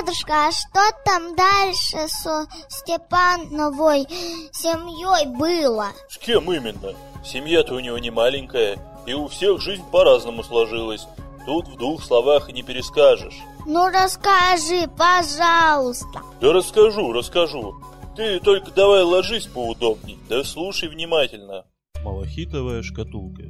дедушка, а что там дальше со Степановой семьей было? С кем именно? Семья-то у него не маленькая, и у всех жизнь по-разному сложилась. Тут в двух словах и не перескажешь. Ну расскажи, пожалуйста. Да расскажу, расскажу. Ты только давай ложись поудобней, да слушай внимательно. Малахитовая шкатулка.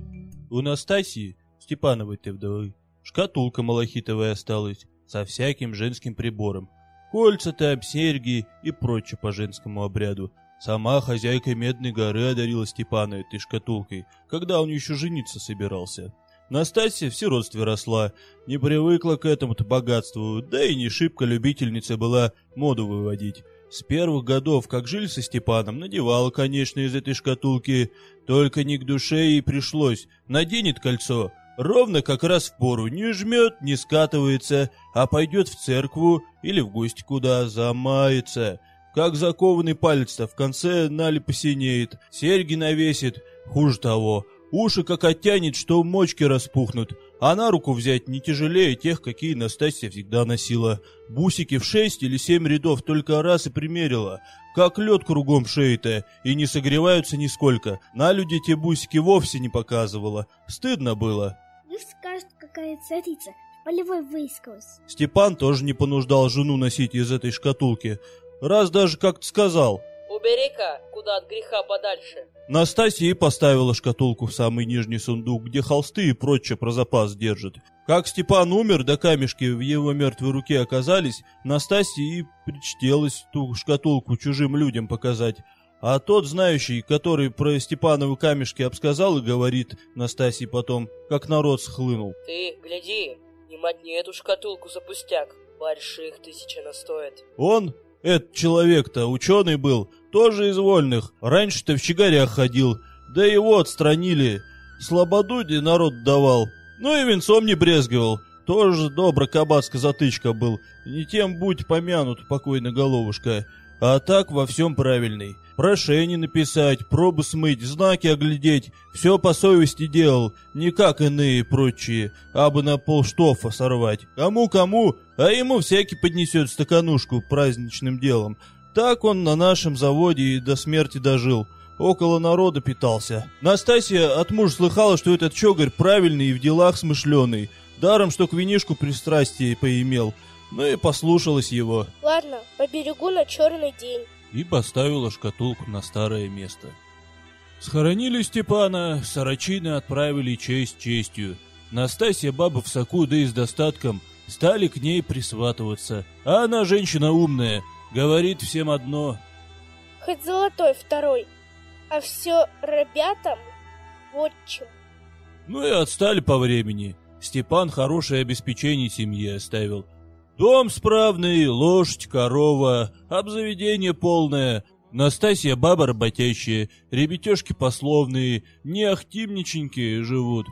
У Настасии, Степановой-то вдовы, шкатулка малахитовая осталась, со всяким женским прибором. Кольца-то, серьги и прочее по женскому обряду. Сама хозяйка Медной горы одарила Степана этой шкатулкой, когда он еще жениться собирался. Настасья в сиротстве росла, не привыкла к этому-то богатству, да и не шибко любительница была моду выводить. С первых годов, как жили со Степаном, надевала, конечно, из этой шкатулки, только не к душе ей пришлось. Наденет кольцо, ровно как раз в пору, не жмет, не скатывается, а пойдет в церкву или в гости куда, замается. Как закованный палец-то в конце нали посинеет, серьги навесит, хуже того, уши как оттянет, что мочки распухнут, а на руку взять не тяжелее тех, какие Настасья всегда носила. Бусики в шесть или семь рядов только раз и примерила, как лед кругом шеи-то, и не согреваются нисколько. На люди те бусики вовсе не показывала, стыдно было. Пусть скажет, какая царица, полевой выискалась. Степан тоже не понуждал жену носить из этой шкатулки, Раз даже как-то сказал. Убери-ка куда от греха подальше. Настасья и поставила шкатулку в самый нижний сундук, где холсты и прочее про запас держит. Как Степан умер, да камешки в его мертвой руке оказались, Настасья и причтелась ту шкатулку чужим людям показать. А тот, знающий, который про Степановы камешки обсказал и говорит Настасье потом, как народ схлынул. Ты, гляди, не мотни эту шкатулку за пустяк. Больших тысяч она стоит. Он, этот человек-то ученый был, тоже из вольных. Раньше-то в щегарях ходил, да его отстранили. Слободуде народ давал, ну и венцом не брезговал. Тоже добро кабацка затычка был. Не тем будь помянут, покойная головушка. А так во всем правильный. Прошение написать, пробы смыть, знаки оглядеть. Все по совести делал, не как иные прочие, а бы на полштофа сорвать. Кому-кому, а ему всякий поднесет стаканушку праздничным делом. Так он на нашем заводе и до смерти дожил. Около народа питался. Настасья от мужа слыхала, что этот чогарь правильный и в делах смышленый. Даром, что к винишку пристрастие поимел ну и послушалась его. Ладно, поберегу на черный день. И поставила шкатулку на старое место. Схоронили Степана, сорочины отправили честь честью. Настасья баба в соку, да и с достатком, стали к ней присватываться. А она женщина умная, говорит всем одно. Хоть золотой второй, а все ребятам вот чем. Ну и отстали по времени. Степан хорошее обеспечение семье оставил. Дом справный, лошадь, корова, обзаведение полное. Настасья баба работящая, ребятешки пословные, не ахтимниченькие живут.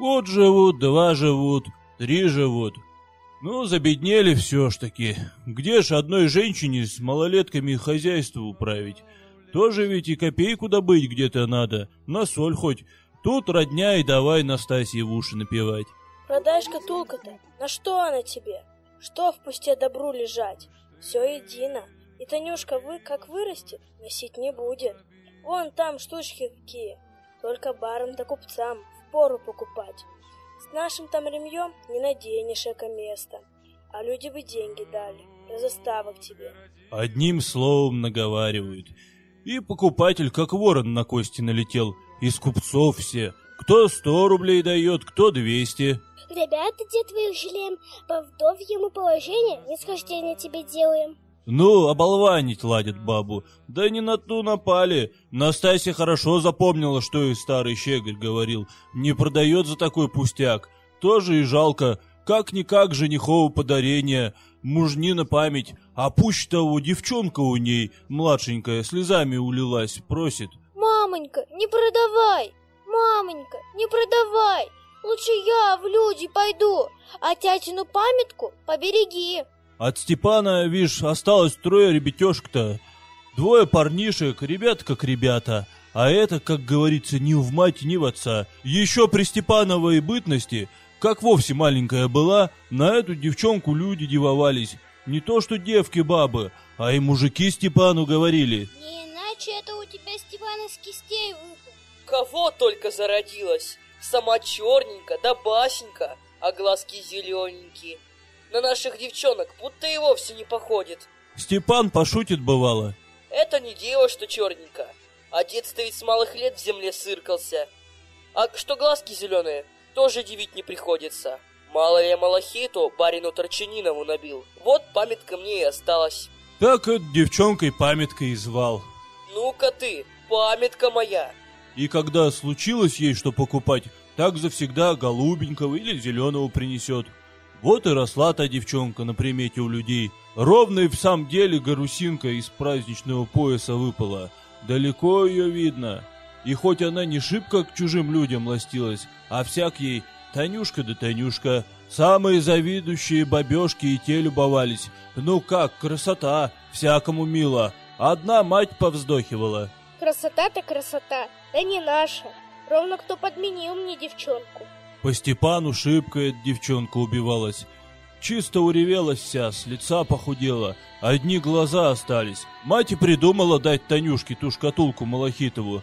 Год живут, два живут, три живут. Ну, забеднели все ж таки. Где ж одной женщине с малолетками хозяйство управить? Тоже ведь и копейку добыть где-то надо, на соль хоть. Тут родня и давай Настасье в уши напевать. Продай шкатулка-то, на что она тебе? Что в пусте добру лежать? Все едино. И Танюшка вы, как вырастет, носить не будет. Вон там штучки какие. Только барам да купцам в пору покупать. С нашим там ремьем не наденешь эко место. А люди бы деньги дали за заставок тебе. Одним словом наговаривают. И покупатель, как ворон на кости налетел. Из купцов все. Кто сто рублей дает, кто двести. Ребята, где твоих жалеем, по вдовьему положению нисхождение тебе делаем. Ну, оболванить ладят бабу. Да не на ту напали. Настасья хорошо запомнила, что и старый щеголь говорил. Не продает за такой пустяк. Тоже и жалко. Как-никак женихово подарение. Мужнина память. А пусть того девчонка у ней, младшенькая, слезами улилась, просит. Мамонька, не продавай! Мамонька, не продавай! Лучше я в люди пойду, а тятину памятку побереги. От Степана, видишь, осталось трое ребятешек-то. Двое парнишек, ребят как ребята. А это, как говорится, ни в мать, ни в отца. Еще при Степановой бытности, как вовсе маленькая была, на эту девчонку люди дивовались. Не то что девки-бабы, а и мужики Степану говорили. Не иначе это у тебя Степан из кистей выпал. Кого только зародилась. Сама черненько, да басенька, а глазки зелененькие. На наших девчонок будто и вовсе не походит. Степан пошутит бывало. Это не дело, что черненько. Дед-то ведь с малых лет в земле сыркался. А что глазки зеленые, тоже дивить не приходится. Мало я малахиту барину Торчанинову набил. Вот памятка мне и осталась. Так это девчонкой памяткой и звал. Ну-ка ты, памятка моя. И когда случилось ей что покупать, так завсегда голубенького или зеленого принесет. Вот и росла та девчонка на примете у людей. Ровно и в самом деле гарусинка из праздничного пояса выпала. Далеко ее видно. И хоть она не шибко к чужим людям ластилась, а всяк ей Танюшка да Танюшка, самые завидующие бабешки и те любовались. Ну как, красота, всякому мило. Одна мать повздохивала. Красота-то красота, да не наша. Ровно кто подменил мне девчонку. По Степану шибко девчонка убивалась. Чисто уревелась вся, с лица похудела, одни глаза остались. Мать и придумала дать Танюшке ту шкатулку Малахитову.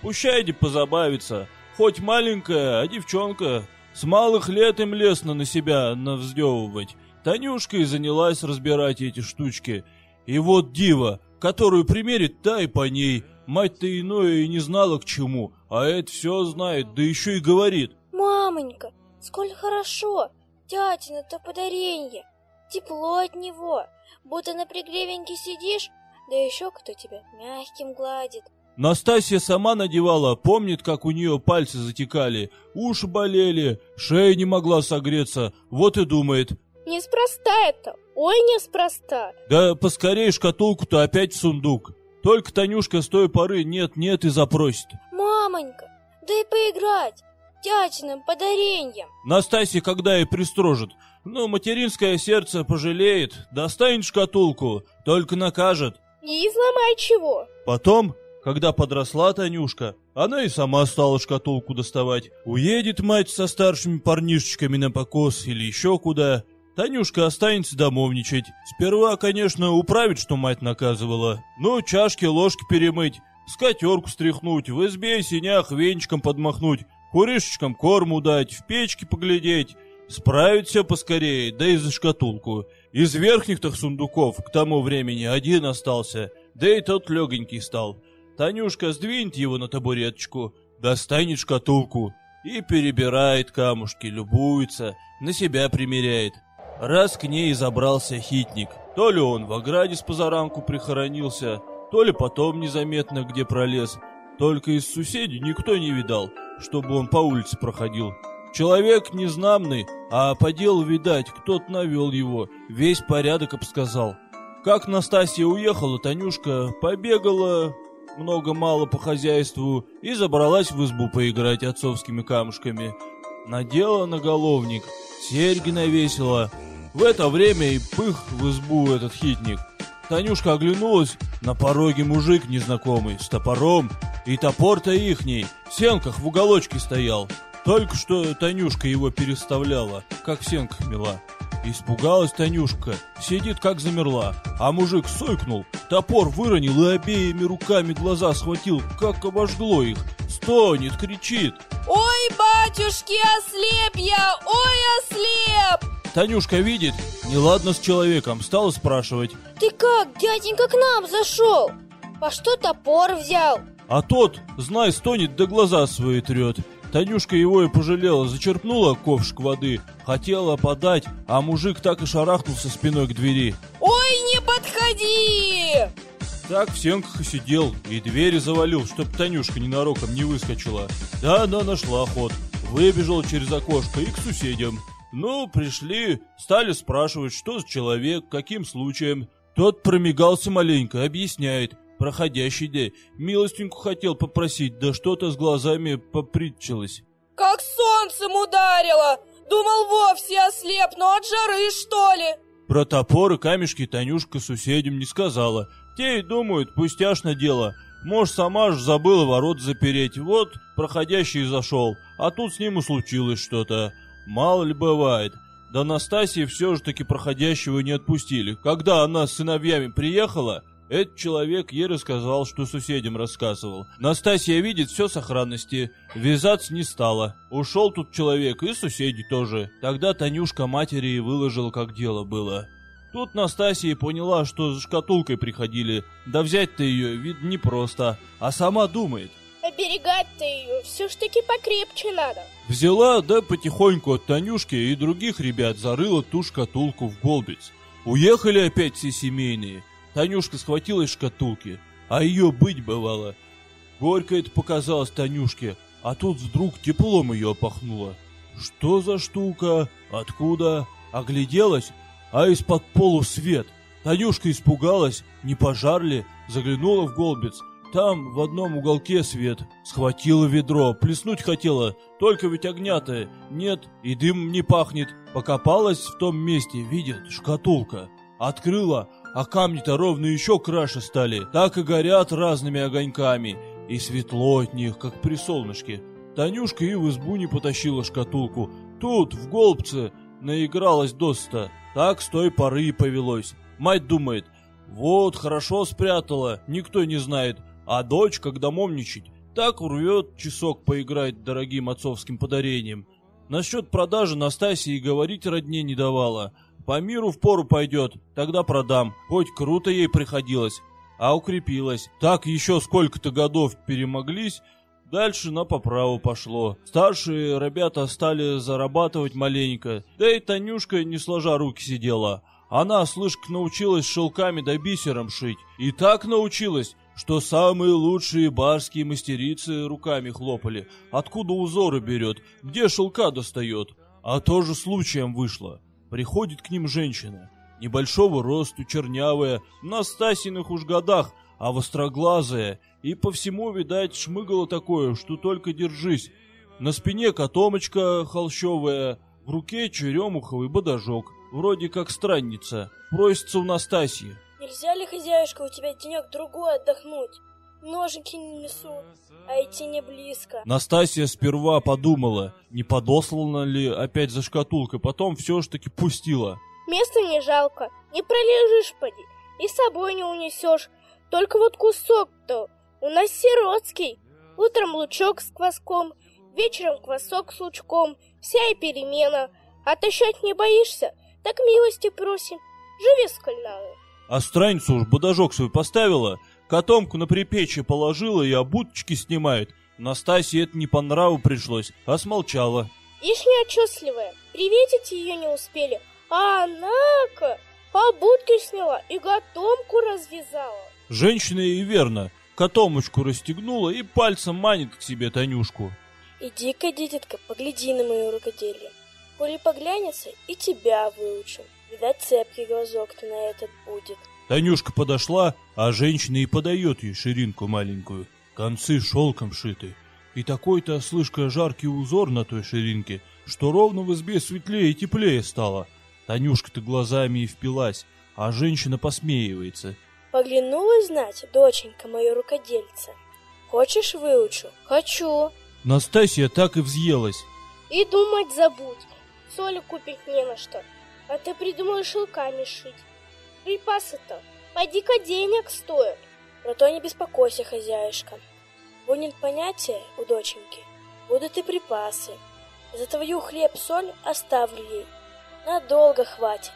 Пущай позабавится, хоть маленькая, а девчонка с малых лет им лестно на себя навздевывать. Танюшка и занялась разбирать эти штучки. И вот дива, которую примерит, та и по ней. Мать-то иное и не знала к чему, а это все знает, да еще и говорит. Мамонька, сколь хорошо, дятина-то подаренье, тепло от него, будто на пригревеньке сидишь, да еще кто тебя мягким гладит. Настасья сама надевала, помнит, как у нее пальцы затекали, уши болели, шея не могла согреться, вот и думает. Неспроста это, ой, неспроста. Да поскорей шкатулку-то опять в сундук. Только Танюшка с той поры нет-нет и запросит. Мамонька, дай поиграть, дятиным подареньем. Настасья когда и пристрожит, ну, материнское сердце пожалеет, достанет шкатулку, только накажет. Не изломай чего. Потом когда подросла Танюшка, она и сама стала шкатулку доставать. Уедет мать со старшими парнишечками на покос или еще куда. Танюшка останется домовничать. Сперва, конечно, управить, что мать наказывала. Ну, чашки, ложки перемыть, скатерку стряхнуть, в избе синях венчиком подмахнуть, куришечкам корму дать, в печке поглядеть. Справить все поскорее, да и за шкатулку. Из верхних-то сундуков к тому времени один остался, да и тот легонький стал. Танюшка сдвинет его на табуреточку, достанет шкатулку и перебирает камушки, любуется, на себя примеряет. Раз к ней забрался хитник. То ли он в ограде с позаранку прихоронился, то ли потом незаметно где пролез. Только из соседей никто не видал, чтобы он по улице проходил. Человек незнамный, а по делу, видать, кто-то навел его, весь порядок обсказал. Как Настасья уехала, Танюшка побегала, много-мало по хозяйству и забралась в избу поиграть отцовскими камушками. Надела наголовник, серьги навесила. В это время и пых в избу этот хитник. Танюшка оглянулась, на пороге мужик незнакомый, с топором, и топор-то ихний, в сенках в уголочке стоял. Только что Танюшка его переставляла, как в сенках мела. Испугалась Танюшка, сидит как замерла, а мужик сойкнул, топор выронил и обеими руками глаза схватил, как обожгло их. Стонет, кричит. Ой, батюшки, ослеп я, ой, ослеп! Танюшка видит, неладно с человеком, стала спрашивать. Ты как, дяденька, к нам зашел? По что топор взял? А тот, знай, стонет, да глаза свои трет. Танюшка его и пожалела, зачерпнула ковшик воды, хотела подать, а мужик так и шарахнулся спиной к двери. «Ой, не подходи!» Так в сенках и сидел, и двери завалил, чтоб Танюшка ненароком не выскочила. Да она нашла ход, выбежал через окошко и к соседям. Ну, пришли, стали спрашивать, что за человек, каким случаем. Тот промигался маленько, объясняет, проходящий день. Милостинку хотел попросить, да что-то с глазами попритчилось. Как солнцем ударило! Думал, вовсе ослеп, но от жары, что ли? Про топор и камешки Танюшка соседям не сказала. Те и думают, пустяшно дело. Может, сама ж забыла ворот запереть. Вот, проходящий зашел, а тут с ним и случилось что-то. Мало ли бывает. Да Настасья все же таки проходящего не отпустили. Когда она с сыновьями приехала, этот человек ей рассказал, что соседям рассказывал. Настасья видит все сохранности, вязаться не стала. Ушел тут человек и соседи тоже. Тогда Танюшка матери и выложила, как дело было. Тут Настасья поняла, что за шкатулкой приходили. Да взять-то ее, вид непросто. А сама думает. Оберегать-то ее все ж таки покрепче надо. Взяла, да потихоньку от Танюшки и других ребят зарыла ту шкатулку в голбец. Уехали опять все семейные. Танюшка схватила из шкатулки, а ее быть бывало. Горько это показалось Танюшке, а тут вдруг теплом ее опахнуло. Что за штука? Откуда? Огляделась, а из-под полу свет. Танюшка испугалась, не пожар ли, заглянула в голбец. Там в одном уголке свет. Схватила ведро, плеснуть хотела, только ведь огня-то нет и дым не пахнет. Покопалась в том месте, видит, шкатулка. Открыла, а камни-то ровно еще краше стали, так и горят разными огоньками, и светло от них, как при солнышке. Танюшка и в избу не потащила шкатулку. Тут, в голбце, наигралась доста. Так с той поры и повелось. Мать думает, вот, хорошо спрятала, никто не знает. А дочь, когда момничать, так урвет часок поиграть дорогим отцовским подарением. Насчет продажи Настасья и говорить родне не давала. По миру в пору пойдет, тогда продам. Хоть круто ей приходилось, а укрепилась. Так еще сколько-то годов перемоглись, Дальше на поправу пошло. Старшие ребята стали зарабатывать маленько. Да и Танюшка не сложа руки сидела. Она, слышь, научилась шелками да бисером шить. И так научилась, что самые лучшие барские мастерицы руками хлопали. Откуда узоры берет, где шелка достает. А тоже случаем вышло. Приходит к ним женщина. Небольшого росту, чернявая, на Стасиных уж годах, а востроглазая, и по всему, видать, шмыгало такое, что только держись. На спине котомочка холщовая, в руке черемуховый бодажок, вроде как странница, просится у Настасьи. Нельзя ли, хозяюшка, у тебя денек-другой отдохнуть? Ножики не несут, а идти не близко. Настасья сперва подумала, не подослана ли опять за шкатулкой, потом все ж таки пустила. Места не жалко, не пролежишь, поди, и с собой не унесешь. Только вот кусок-то у нас сиротский. Утром лучок с кваском, вечером квасок с лучком, вся и перемена. Отощать не боишься? Так милости просим, живи сколь надо. А страницу уж бодажок свой поставила, котомку на припечье положила и обуточки снимает. Настасье это не по нраву пришлось, а смолчала. Ишь неотчетливая, приветить ее не успели, а она-ка обутки сняла и готомку развязала. Женщина и верно, котомочку расстегнула и пальцем манит к себе Танюшку. Иди-ка, дитятка, погляди на мое рукоделие. Коли поглянется, и тебя выучу. Видать, цепкий глазок-то на этот будет. Танюшка подошла, а женщина и подает ей ширинку маленькую. Концы шелком шиты. И такой-то, слышка, жаркий узор на той ширинке, что ровно в избе светлее и теплее стало. Танюшка-то глазами и впилась, а женщина посмеивается. Поглянула знать, доченька мое рукодельце. Хочешь выучу? Хочу. Настасья так и взъелась. И думать забудь. Соли купить не на что. А ты придумал шелками шить. Припасы-то, поди-ка денег стоят. Про то не беспокойся, хозяюшка. Будет понятие у доченьки, будут и припасы. За твою хлеб-соль оставлю ей. Надолго хватит.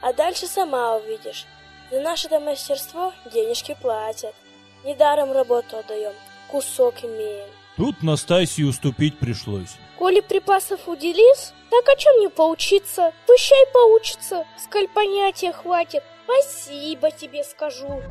А дальше сама увидишь. За наше-то мастерство денежки платят. Недаром работу отдаем, кусок имеем. Тут Настасье уступить пришлось. Коли припасов уделись, так о чем не поучиться? Пущай поучится, сколь понятия хватит. Спасибо тебе скажу.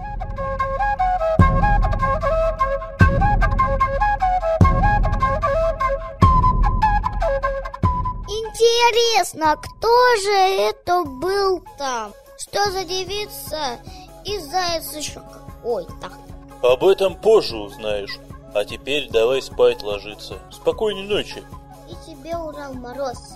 Интересно, кто же это был там? Что за девица и заяц еще какой-то? Об этом позже узнаешь. А теперь давай спать ложиться. Спокойной ночи. И тебе, Урал Мороз.